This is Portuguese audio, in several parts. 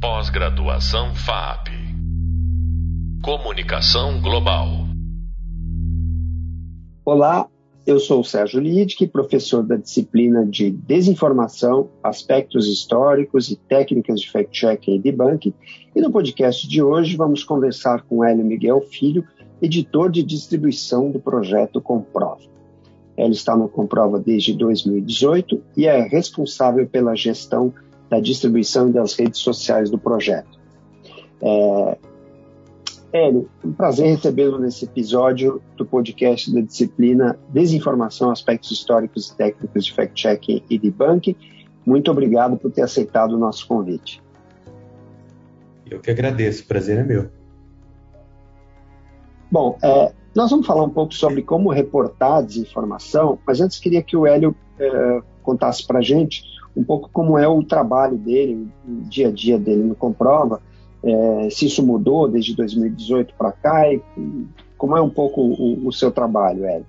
Pós-graduação FAP. Comunicação Global. Olá, eu sou Sérgio Lidke, professor da disciplina de Desinformação, Aspectos Históricos e Técnicas de Fact-Checking e Debunking, e no podcast de hoje vamos conversar com Hélio Miguel Filho, editor de distribuição do projeto Comprova. Ela está no Comprova desde 2018 e é responsável pela gestão da distribuição e das redes sociais do projeto. É, Hélio, um prazer recebê-lo nesse episódio do podcast da disciplina Desinformação, Aspectos Históricos e Técnicos de Fact-Checking e Debunking. Muito obrigado por ter aceitado o nosso convite. Eu que agradeço, o prazer é meu. Bom, é, nós vamos falar um pouco sobre como reportar a desinformação, mas antes queria que o Hélio eh, contasse para a gente um pouco como é o trabalho dele, o dia a dia dele no Comprova, eh, se isso mudou desde 2018 para cá e como é um pouco o, o seu trabalho, Hélio.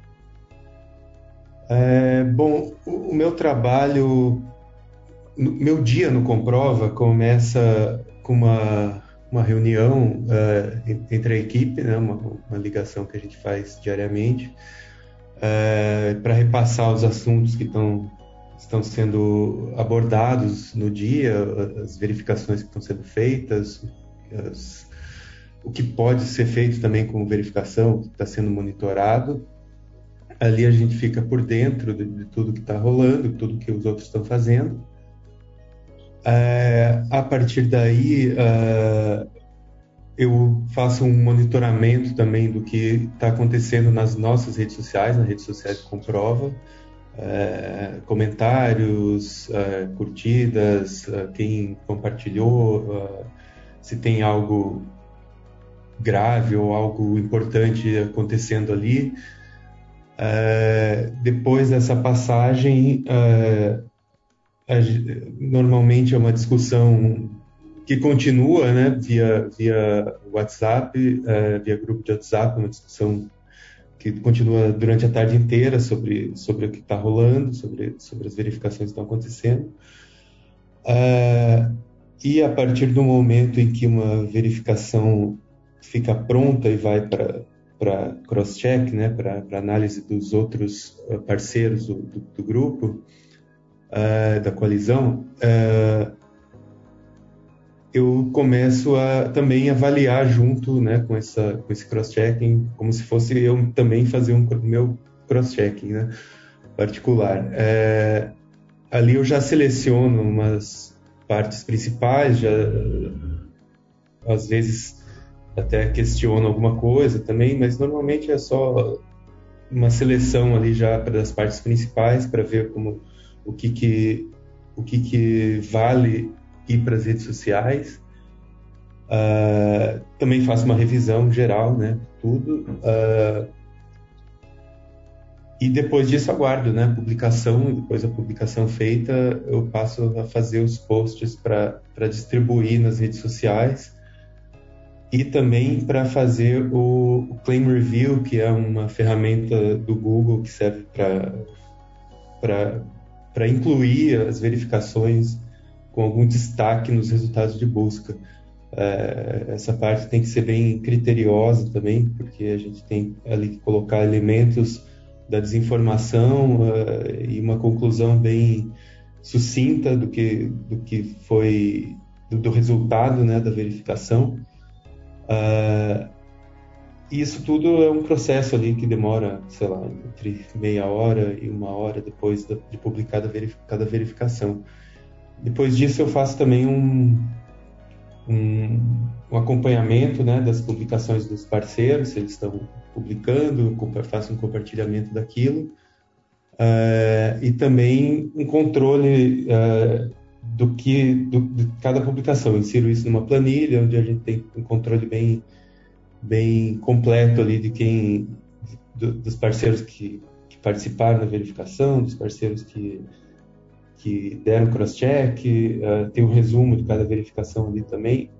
É, bom, o, meu trabalho, meu dia no Comprova começa com uma uma reunião uh, entre a equipe, né, uma, uma, ligação que a gente faz diariamente, uh, para repassar os assuntos que estão estão sendo abordados no dia, as verificações que estão sendo feitas, as, o que pode ser feito também com verificação, que está sendo monitorado. Ali a gente fica por dentro de, de tudo que está rolando, tudo que os outros estão fazendo. É, a partir daí, uh, eu faço um monitoramento também do que está acontecendo nas nossas redes sociais, nas redes sociais de Comprova, é, comentários, é, curtidas, quem compartilhou, se tem algo grave ou algo importante acontecendo ali. depois dessa passagem, normalmente é uma discussão que continua, né, via, via WhatsApp, via grupo de WhatsApp, uma discussão que continua durante a tarde inteira sobre, sobre o que está rolando, sobre, sobre as verificações que estão acontecendo. Uh, e a partir do momento em que uma verificação fica pronta e vai para cross-check, né, para análise dos outros eh, parceiros do, do, do grupo, uh, da coalizão, uh, eu começo a também avaliar junto né, com, essa, com esse cross-checking, como se fosse eu também fazer um meu cross-checking né, particular. É, ali eu já seleciono umas partes principais, já às vezes até questiono alguma coisa também, mas normalmente é só uma seleção ali já das partes principais para ver como o que que o que que vale ir para as redes sociais. Uh, também faço uma revisão geral, né? Tudo. Uh, e depois disso aguardo, né? Publicação e depois a publicação feita, eu passo a fazer os posts para distribuir nas redes sociais e também para fazer o, o, Claim Review, que é uma ferramenta do Google que serve para incluir as verificações com algum destaque nos resultados de busca. É, essa parte tem que ser bem criteriosa também, porque a gente tem ali que colocar elementos da desinformação uh, e uma conclusão bem sucinta do que, do que foi do, do resultado né, da verificação. Uh, isso tudo é um processo ali que demora, sei lá, entre meia hora e uma hora depois de publicada cada verificação. Depois disso, eu faço também um, um, um acompanhamento né, das publicações dos parceiros, se eles estão publicando, faço um compartilhamento daquilo. Uh, e também um controle uh, do que do, de cada publicação. Eu insiro isso numa planilha onde a gente tem um controle bem bem completo ali de quem do, dos parceiros que, que participaram da verificação, dos parceiros que que deram cross-check, uh, tem um resumo de cada verificação ali também,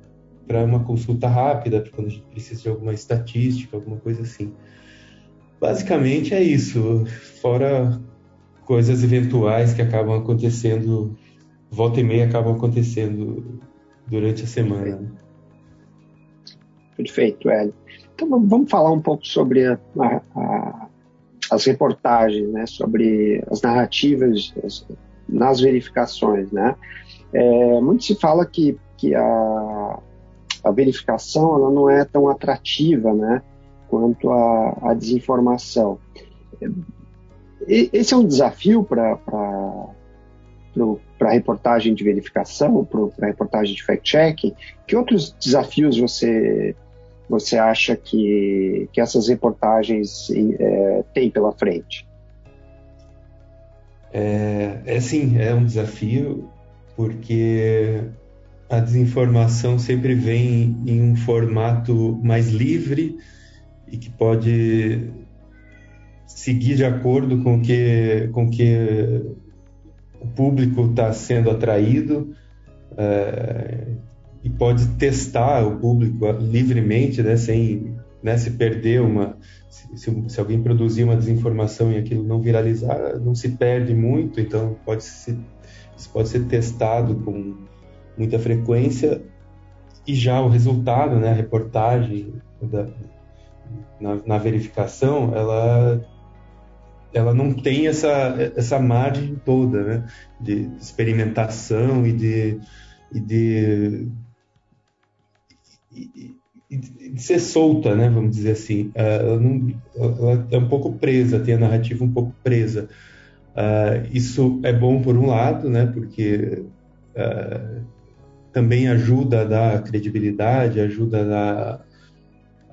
para uma consulta rápida, quando a gente precisa de alguma estatística, alguma coisa assim. Basicamente é isso, fora coisas eventuais que acabam acontecendo, volta e meia acabam acontecendo durante a semana. Perfeito, Hélio. Então vamos falar um pouco sobre a, a, as reportagens, né, sobre as narrativas as, nas verificações, né. É, muito se fala que, que a, a verificação ela não é tão atrativa, né, quanto a, a desinformação. Esse é um desafio para para a reportagem de verificação, para a reportagem de fact-checking. Que outros desafios você você acha que, que essas reportagens é, têm pela frente? É, é sim, é um desafio, porque a desinformação sempre vem em um formato mais livre e que pode seguir de acordo com que com que o público está sendo atraído é, e pode testar o público livremente, né, sem né, se perder uma. Se, se, alguém produzir uma desinformação e aquilo não viralizar, não se perde muito, então pode ser, isso pode ser testado com muita frequência e já o resultado, né, a reportagem da, na, na verificação, ela ela não tem essa, essa margem toda né, de experimentação e de, e de de ser solta, né? Vamos dizer assim. Uh, ela, não, ela, é um pouco presa, tem a narrativa um pouco presa. Uh, isso é bom por um lado, né? Porque uh, também ajuda a dar credibilidade, ajuda a dar,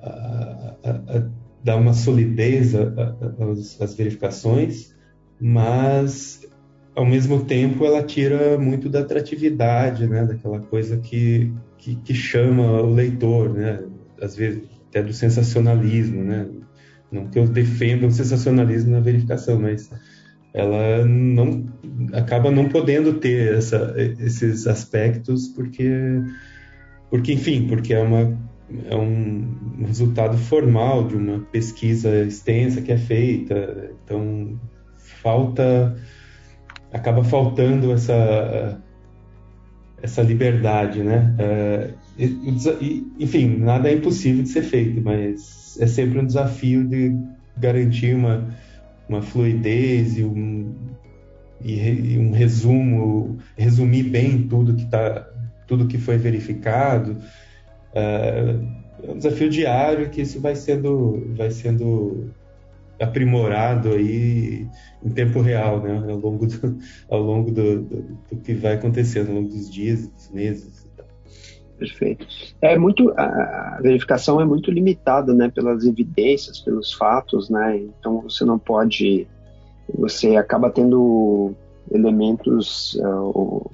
a, a, a dar uma solidez às verificações, mas ao mesmo tempo ela tira muito da atratividade, né? Daquela coisa que que, que chama o leitor, né? Às vezes até do sensacionalismo, né? Não que eu defenda o sensacionalismo na verificação, mas ela não acaba não podendo ter essa, esses aspectos porque porque enfim porque é uma é um resultado formal de uma pesquisa extensa que é feita então falta acaba faltando essa essa liberdade, né? É, e, enfim, nada é impossível de ser feito, mas é sempre um desafio de garantir uma, uma fluidez e um, e, um resumo, resumir bem tudo que tá, tudo que foi verificado. É, é um desafio diário que isso vai sendo, vai sendo aprimorado aí em tempo real, né? Ao longo do, ao longo do, do, do que vai acontecendo, ao longo dos dias, dos meses. Perfeito. É muito a verificação é muito limitada, né? Pelas evidências, pelos fatos, né? Então você não pode, você acaba tendo elementos uh,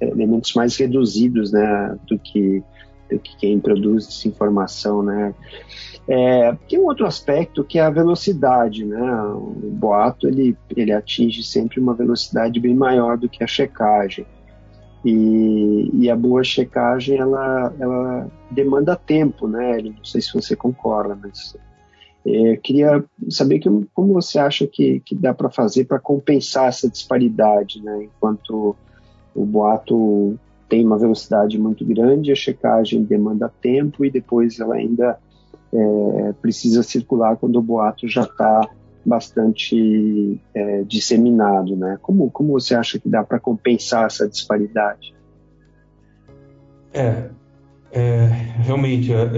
elementos mais reduzidos, né? Do que do que quem produz essa informação, né? É, tem um outro aspecto que é a velocidade, né? O boato ele, ele atinge sempre uma velocidade bem maior do que a checagem. E, e a boa checagem ela, ela demanda tempo, né? Não sei se você concorda, mas é, queria saber que, como você acha que, que dá para fazer para compensar essa disparidade, né? Enquanto o boato tem uma velocidade muito grande, a checagem demanda tempo e depois ela ainda é, precisa circular quando o boato já está bastante é, disseminado, né? Como, como você acha que dá para compensar essa disparidade? É, é realmente a,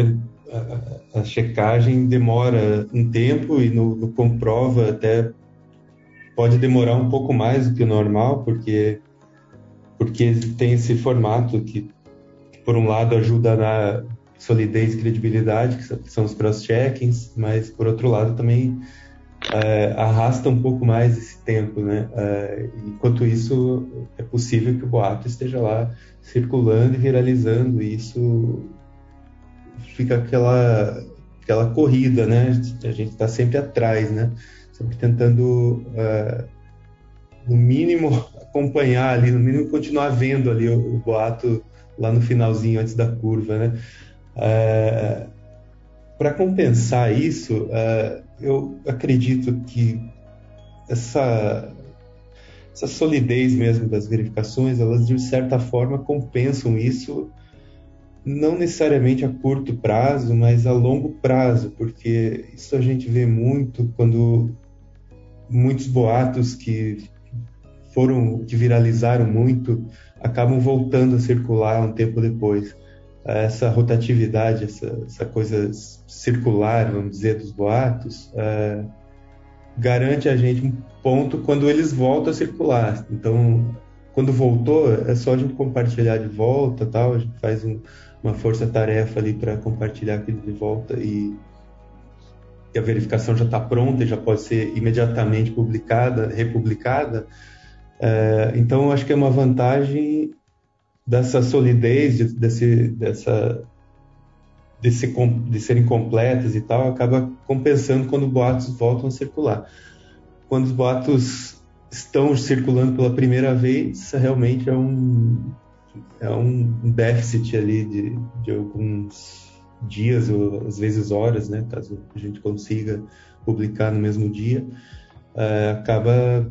a, a, checagem demora um tempo e no, no, comprova até pode demorar um pouco mais do que o normal, porque porque tem esse formato que, que por um lado ajuda na solidez e credibilidade, que são os cross-checkings, mas por outro lado também é, arrasta um pouco mais esse tempo, né? É, enquanto isso, é possível que o boato esteja lá circulando e viralizando, e isso fica aquela aquela corrida, né? A gente está sempre atrás, né? Sempre tentando, é, no mínimo, acompanhar ali, no mínimo continuar vendo ali o, o boato lá no finalzinho antes da curva, né? É, Para compensar isso, é, eu acredito que essa, essa solidez mesmo das verificações, elas de certa forma compensam isso, não necessariamente a curto prazo, mas a longo prazo, porque isso a gente vê muito quando muitos boatos que foram que viralizaram muito acabam voltando a circular um tempo depois. Essa rotatividade, essa, essa coisa circular, vamos dizer, dos boatos, é, garante a gente um ponto quando eles voltam a circular. Então, quando voltou, é só a gente compartilhar de volta, tal. A gente faz um, uma força-tarefa ali para compartilhar aquilo de volta e, e a verificação já está pronta e já pode ser imediatamente publicada, republicada. É, então, acho que é uma vantagem dessa solidez, de, desse, dessa de, ser, de serem completas e tal, acaba compensando quando boatos voltam a circular. Quando os boatos estão circulando pela primeira vez, realmente é um, é um déficit ali de, de alguns dias ou às vezes horas, né, caso a gente consiga publicar no mesmo dia, é, acaba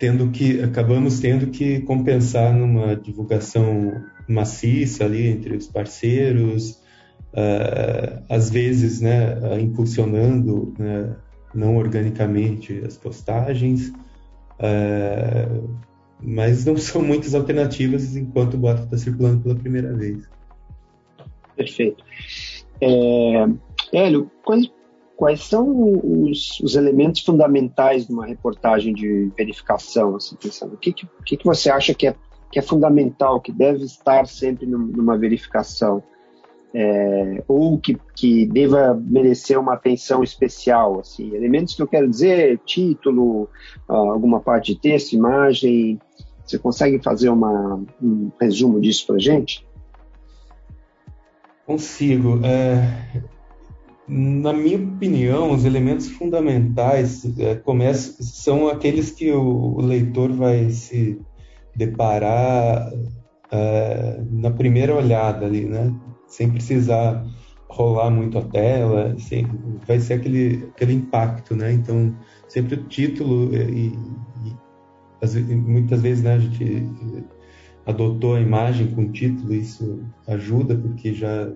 tendo que acabamos tendo que compensar numa divulgação maciça ali entre os parceiros, uh, às vezes, né, impulsionando né, não organicamente as postagens, uh, mas não são muitas alternativas enquanto o boato está circulando pela primeira vez. Perfeito. É, Hélio, quais, quais são os, os, elementos fundamentais de uma reportagem de verificação? Assim, pensando, o que, que, que, você acha que é, que é fundamental, que deve estar sempre numa verificação? é, ou que, que deva merecer uma atenção especial, assim, elementos que eu quero dizer, título, alguma parte de texto, imagem, você consegue fazer uma, um resumo disso para gente? Consigo. É, na minha opinião, os elementos fundamentais é, começam, são aqueles que o, o leitor vai se deparar é, na primeira olhada ali, né? sem precisar rolar muito a tela, vai ser aquele, aquele impacto, né? Então, sempre o título e, e as, muitas vezes né, a gente adotou a imagem com título, isso ajuda porque já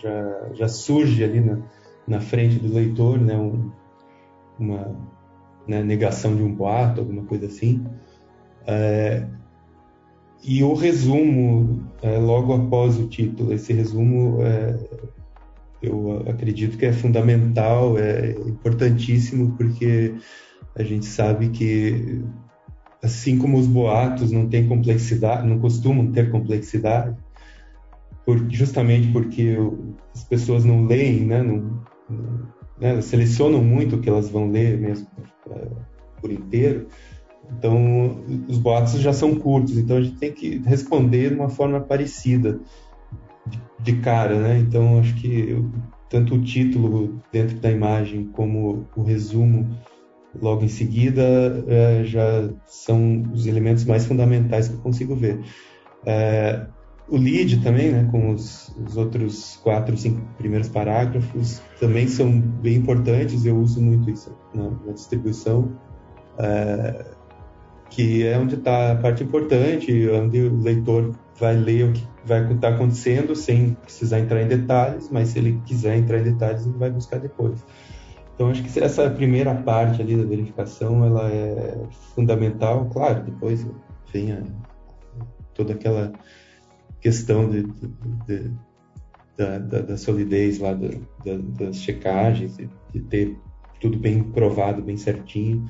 já, já surge ali na, na frente do leitor, né, um, uma né, negação de um boato, alguma coisa assim. É, e o resumo, é, logo após o título, esse resumo é, eu acredito que é fundamental, é importantíssimo, porque a gente sabe que, assim como os boatos não têm complexidade, não costumam ter complexidade, por, justamente porque as pessoas não leem, né, não, né, selecionam muito o que elas vão ler mesmo por inteiro, então, os boatos já são curtos, então a gente tem que responder de uma forma parecida de, cara, né? Então, acho que tanto o título dentro da imagem como o resumo logo em seguida é, já são os elementos mais fundamentais que eu consigo ver. O lead também, né, com os, os, outros quatro, cinco primeiros parágrafos, também são bem importantes. Eu uso muito isso na, na distribuição. É, que é onde está a parte importante, onde o leitor vai ler o que vai estar acontecendo sem precisar entrar em detalhes, mas se ele quiser entrar em detalhes, ele vai buscar depois. Então, acho que essa primeira parte ali da verificação, ela é fundamental. Claro, depois vem a, toda aquela questão de, de, de, da, da, da, solidez lá da, das checagens, de ter tudo bem provado, bem certinho.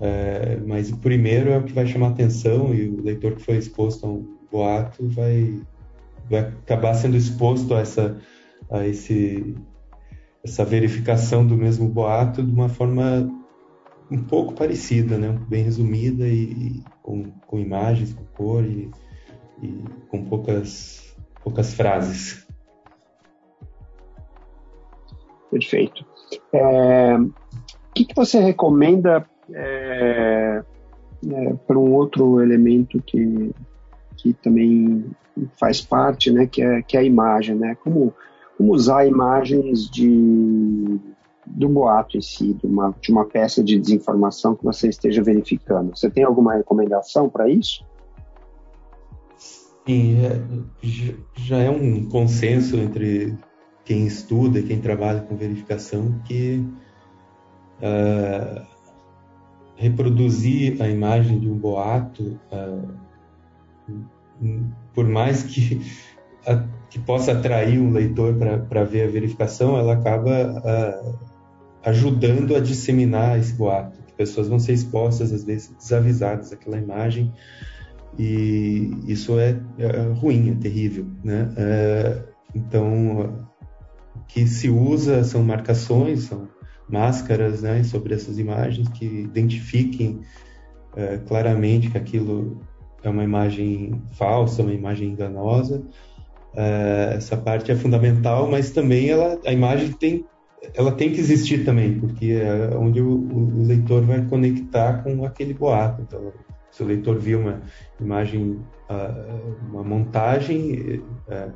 É, mas o primeiro é o que vai chamar atenção e o leitor que foi exposto a um boato vai, vai acabar sendo exposto a essa, a esse, essa verificação do mesmo boato de uma forma um pouco parecida, né? bem resumida e, e com, com imagens, com cor e com poucas, poucas frases. Perfeito. É, o que, que você recomenda é, é, para um outro elemento que, que também faz parte, né, que é, que é a imagem, né? Como, como usar imagens de, do boato em si, de uma, de uma peça de desinformação que você esteja verificando. Você tem alguma recomendação para isso? Sim, é, já é um consenso entre quem estuda e quem trabalha com verificação que uh, reproduzir a imagem de um boato, uh, por mais que, uh, que possa atrair um leitor para ver a verificação, ela acaba ajudando a disseminar esse boato. Pessoas vão ser expostas, às vezes, desavisadas àquela imagem, e isso é, é ruim, é terrível. Né? É, então, o que se usa são marcações, são máscaras né, sobre essas imagens que identifiquem é, claramente que aquilo é uma imagem falsa, uma imagem enganosa. É, essa parte é fundamental, mas também ela, a imagem tem, ela tem que existir também, porque é onde o, o leitor vai conectar com aquele boato. Então, se o leitor viu uma imagem, uh, uma montagem uh,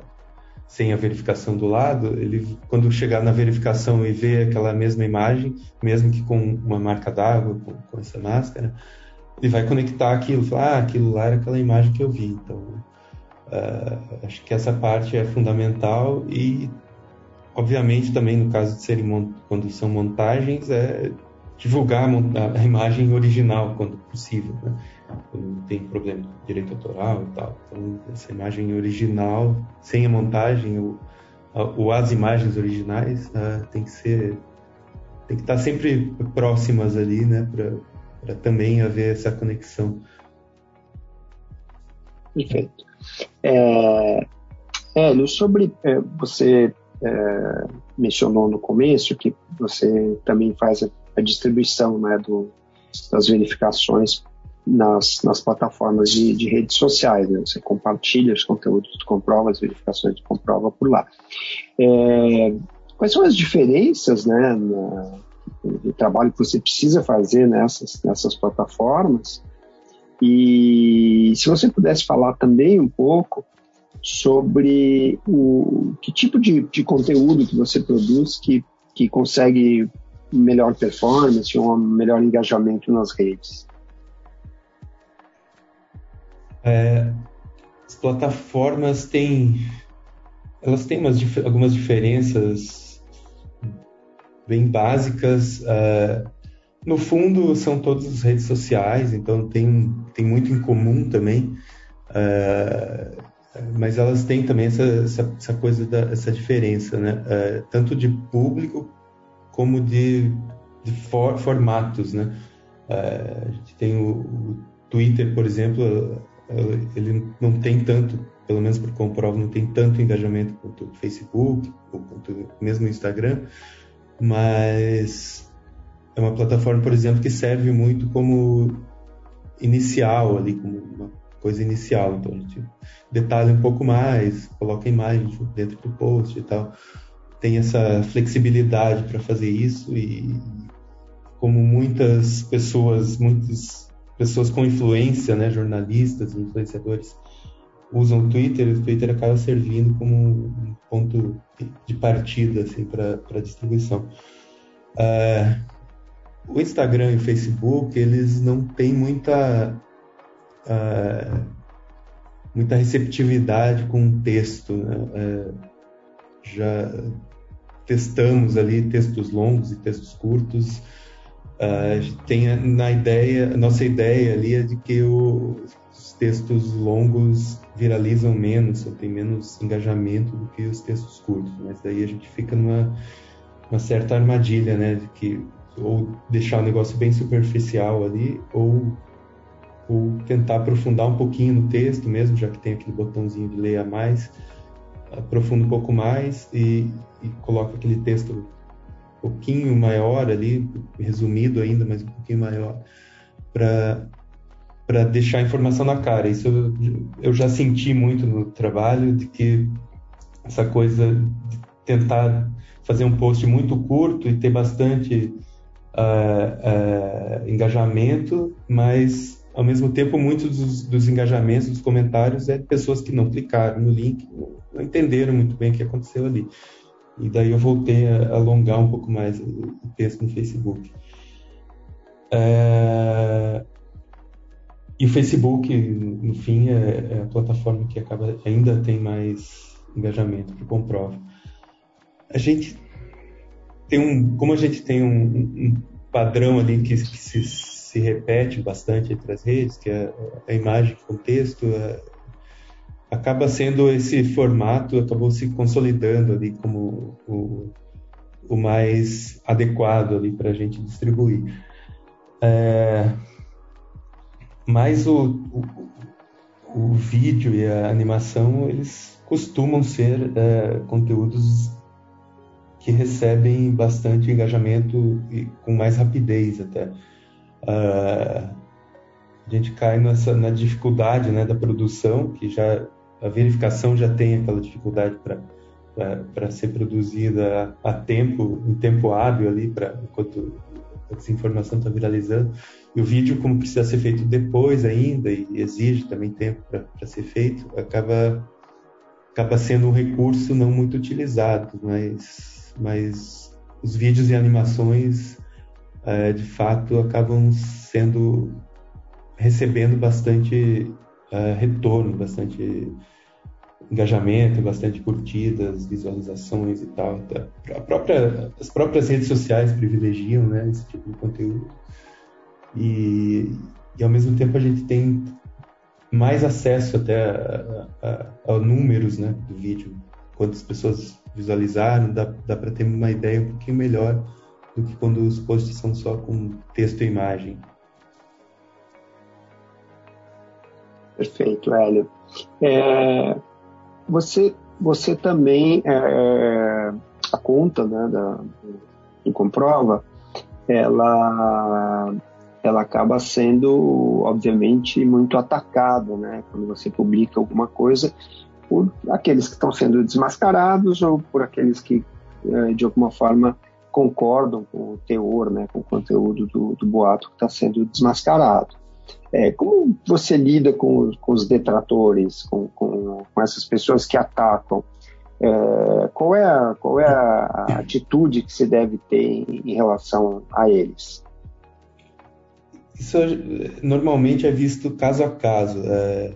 sem a verificação do lado, ele quando chegar na verificação e ver aquela mesma imagem, mesmo que com uma marca d'água, com, com, essa máscara, ele vai conectar aquilo, falar, ah, aquilo lá era aquela imagem que eu vi. Então, uh, acho que essa parte é fundamental e, obviamente, também no caso de serem quando são montagens, é divulgar a, a imagem original quando possível. Né? Tem problema de direito autoral e tal. Então, essa imagem original, sem a montagem, ou, ou as imagens originais, uh, tem que ser. tem que estar sempre próximas ali, né, para também haver essa conexão. Perfeito. É, Hélio, sobre. É, você é, mencionou no começo que você também faz a, a distribuição né, do, das verificações nas, nas plataformas de, de redes sociais. Né? Você compartilha os conteúdos, comprova as verificações, comprova por lá. É, quais são as diferenças né, na, trabalho que você precisa fazer nessas, nessas plataformas? E se você pudesse falar também um pouco sobre o que tipo de, de conteúdo que você produz que, que consegue melhor performance, um melhor engajamento nas redes. É, as plataformas têm elas têm umas, algumas diferenças bem básicas. É, no fundo, são todas as redes sociais, então tem, tem muito em comum também. É, mas elas têm também essa, essa, essa coisa, da, essa diferença, né? É, tanto de público como de, de for, formatos, né? É, a gente tem o, o Twitter, por exemplo, ele não tem tanto, pelo menos por comprovo, não tem tanto engajamento quanto o Facebook ou quanto mesmo o Instagram, mas é uma plataforma, por exemplo, que serve muito como inicial ali, como uma coisa inicial. Então a gente detalha um pouco mais, coloca imagens dentro do post e tal. Tem essa flexibilidade para fazer isso e como muitas pessoas, muitos pessoas com influência, né, jornalistas, influenciadores, usam o Twitter, o Twitter acaba servindo como um ponto de partida assim, para a distribuição. Uh, o Instagram e o Facebook, eles não têm muita, uh, muita receptividade com texto. Né? Uh, já testamos ali textos longos e textos curtos, Uh, tem na ideia, nossa ideia ali é de que o, os textos longos viralizam menos, ou tem menos engajamento do que os textos curtos, mas daí a gente fica numa uma certa armadilha, né, de que ou deixar o negócio bem superficial ali, ou, ou tentar aprofundar um pouquinho no texto mesmo, já que tem aquele botãozinho de ler a mais, aprofunda um pouco mais e, e coloca aquele texto pouquinho maior ali, resumido ainda, mas um pouquinho maior, para deixar a informação na cara. Isso eu, eu já senti muito no trabalho, de que essa coisa de tentar fazer um post muito curto e ter bastante uh, uh, engajamento, mas ao mesmo tempo muitos dos, dos, engajamentos, dos comentários é pessoas que não clicaram no link, não entenderam muito bem o que aconteceu ali. E daí eu voltei a alongar um pouco mais o texto no Facebook. É... E o Facebook, no fim, é, é, a plataforma que acaba ainda tem mais engajamento que comprova. A gente tem um, como a gente tem um, um padrão ali que, que se, se, repete bastante entre as redes, que é a imagem com texto, é, acaba sendo esse formato, acabou se consolidando ali como o, o mais adequado ali para a gente distribuir. É, mas o, o, o, vídeo e a animação, eles costumam ser é, conteúdos que recebem bastante engajamento e com mais rapidez até. Uh, a gente cai nessa, na dificuldade né, da produção, que já a verificação já tem aquela dificuldade para ser produzida a, tempo, em tempo hábil ali, para enquanto essa informação está viralizando. E o vídeo, como precisa ser feito depois ainda, e exige também tempo para ser feito, acaba, acaba sendo um recurso não muito utilizado, mas, mas os vídeos e animações, é, de fato, acabam sendo recebendo bastante uh, retorno, bastante engajamento, bastante curtidas, visualizações e tal. Própria, as próprias redes sociais privilegiam né, esse tipo de conteúdo. E, e ao mesmo tempo a gente tem mais acesso até a, a, a números né, do vídeo. Quantas pessoas visualizaram, dá, dá para ter uma ideia um pouquinho melhor do que quando os posts são só com texto e imagem. Perfeito, Hélio. É, você, você também, é, é, a conta né, da, do Comprova, ela, ela acaba sendo, obviamente, muito atacada, né? Quando você publica alguma coisa, por aqueles que estão sendo desmascarados ou por aqueles que, é, de alguma forma, concordam com o teor, né, com o conteúdo do, do boato que está sendo desmascarado. É, como você lida com, com os detratores, com, com, com, essas pessoas que atacam? É, qual é, a, qual é a, atitude que se deve ter em, relação a eles? Isso normalmente é visto caso a caso. É,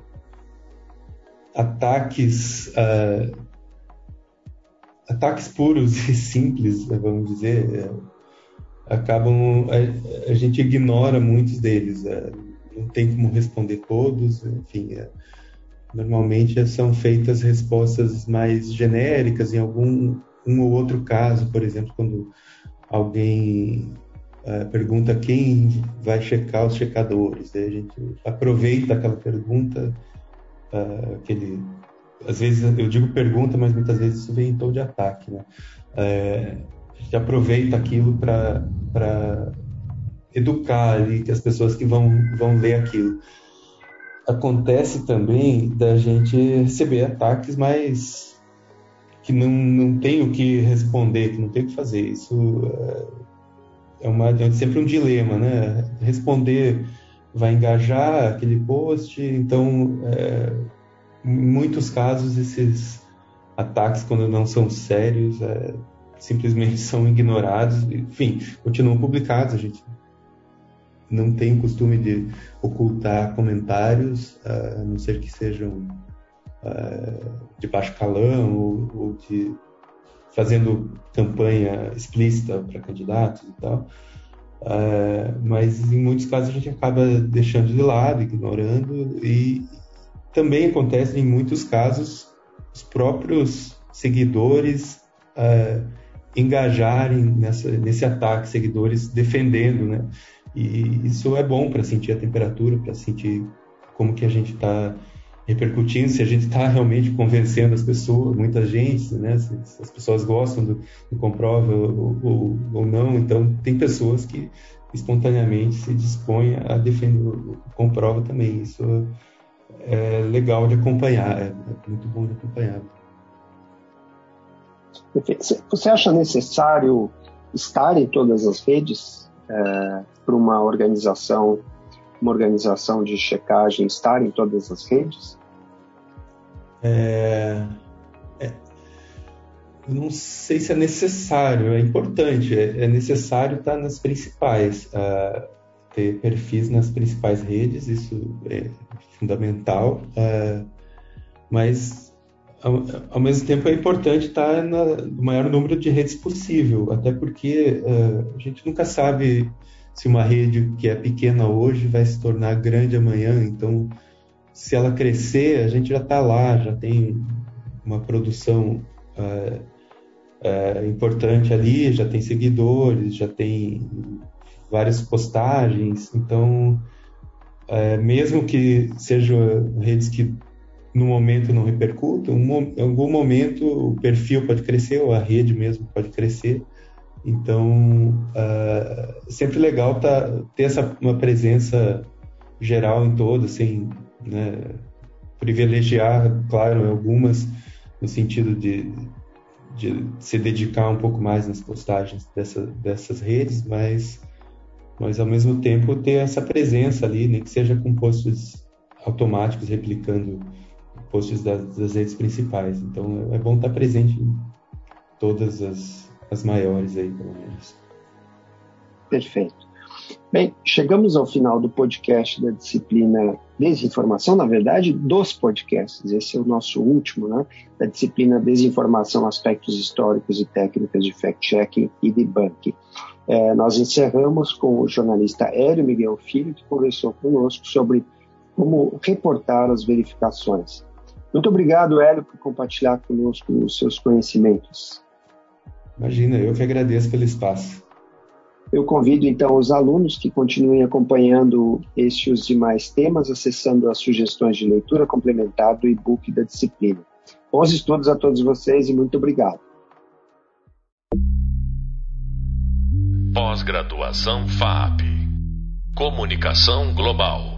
ataques, é, ataques puros e simples, vamos dizer, é, acabam a, a, gente ignora muitos deles. É, não tem como responder todos, enfim. É, normalmente são feitas respostas mais genéricas em algum um ou outro caso, por exemplo, quando alguém uh, pergunta quem vai checar os checadores, a gente aproveita aquela pergunta, uh, aquele às vezes eu digo pergunta, mas muitas vezes isso vem em tom de ataque, né? É, a gente aproveita aquilo para educar ali as pessoas que vão, vão ler aquilo. Acontece também da gente receber ataques mais que não, não tem o que responder, que não tem o que fazer. Isso é, uma, é sempre um dilema, né? Responder vai engajar aquele post, então é, em muitos casos esses ataques quando não são sérios é, simplesmente são ignorados, enfim, continuam publicados, a gente não tem o costume de ocultar comentários, a não ser que sejam uh, de baixo calão ou, ou, de fazendo campanha explícita para candidatos e tal. Uh, mas em muitos casos a gente acaba deixando de lado, ignorando, e também acontece em muitos casos os próprios seguidores engajarem nessa, nesse ataque, seguidores defendendo, né? E isso é bom para sentir a temperatura, para sentir como que a gente está repercutindo, se a gente está realmente convencendo as pessoas, muita gente, né? Se, as pessoas gostam do, do comprova ou, ou, ou, não. Então, tem pessoas que espontaneamente se dispõem a defender o comprova também. Isso é legal de acompanhar, é, é muito bom de acompanhar. Você acha necessário estar em todas as redes? É para uma organização, uma organização de checagem estar em todas as redes? É, é, não sei se é necessário, é importante, é, é necessário estar nas principais, uh, ter perfis nas principais redes, isso é fundamental, uh, mas ao, mesmo tempo é importante estar no maior número de redes possível, até porque uh, a gente nunca sabe se uma rede que é pequena hoje vai se tornar grande amanhã, então se ela crescer, a gente já está lá, já tem uma produção uh, uh, importante ali, já tem seguidores, já tem várias postagens, então mesmo que sejam redes que no momento não repercutam, em algum momento o perfil pode crescer ou a rede mesmo pode crescer. Então, uh, sempre legal tá, ter essa uma presença geral em todas, sem né, privilegiar, claro, algumas no sentido de, de se dedicar um pouco mais nas postagens dessa, dessas redes, mas, mas ao mesmo tempo ter essa presença ali, nem que seja com posts automáticos replicando posts das, das redes principais. Então é bom estar presente em todas as, as maiores aí, pelo menos. Perfeito. Bem, chegamos ao final do podcast da disciplina Desinformação, na verdade, dos podcasts. Esse é o nosso último, né? Da disciplina Desinformação, Aspectos Históricos e Técnicas de Fact-Checking e Debunking. É, nós encerramos com o jornalista Hélio Miguel Filho, que conversou conosco sobre como reportar as verificações. Muito obrigado, Hélio, por compartilhar conosco os seus conhecimentos. Imagina, eu que agradeço pelo espaço. Eu convido então os alunos que continuem acompanhando este e os demais temas, acessando as sugestões de leitura complementar do e-book da disciplina. Bons estudos a todos vocês e muito obrigado. Pós-graduação FAP Comunicação Global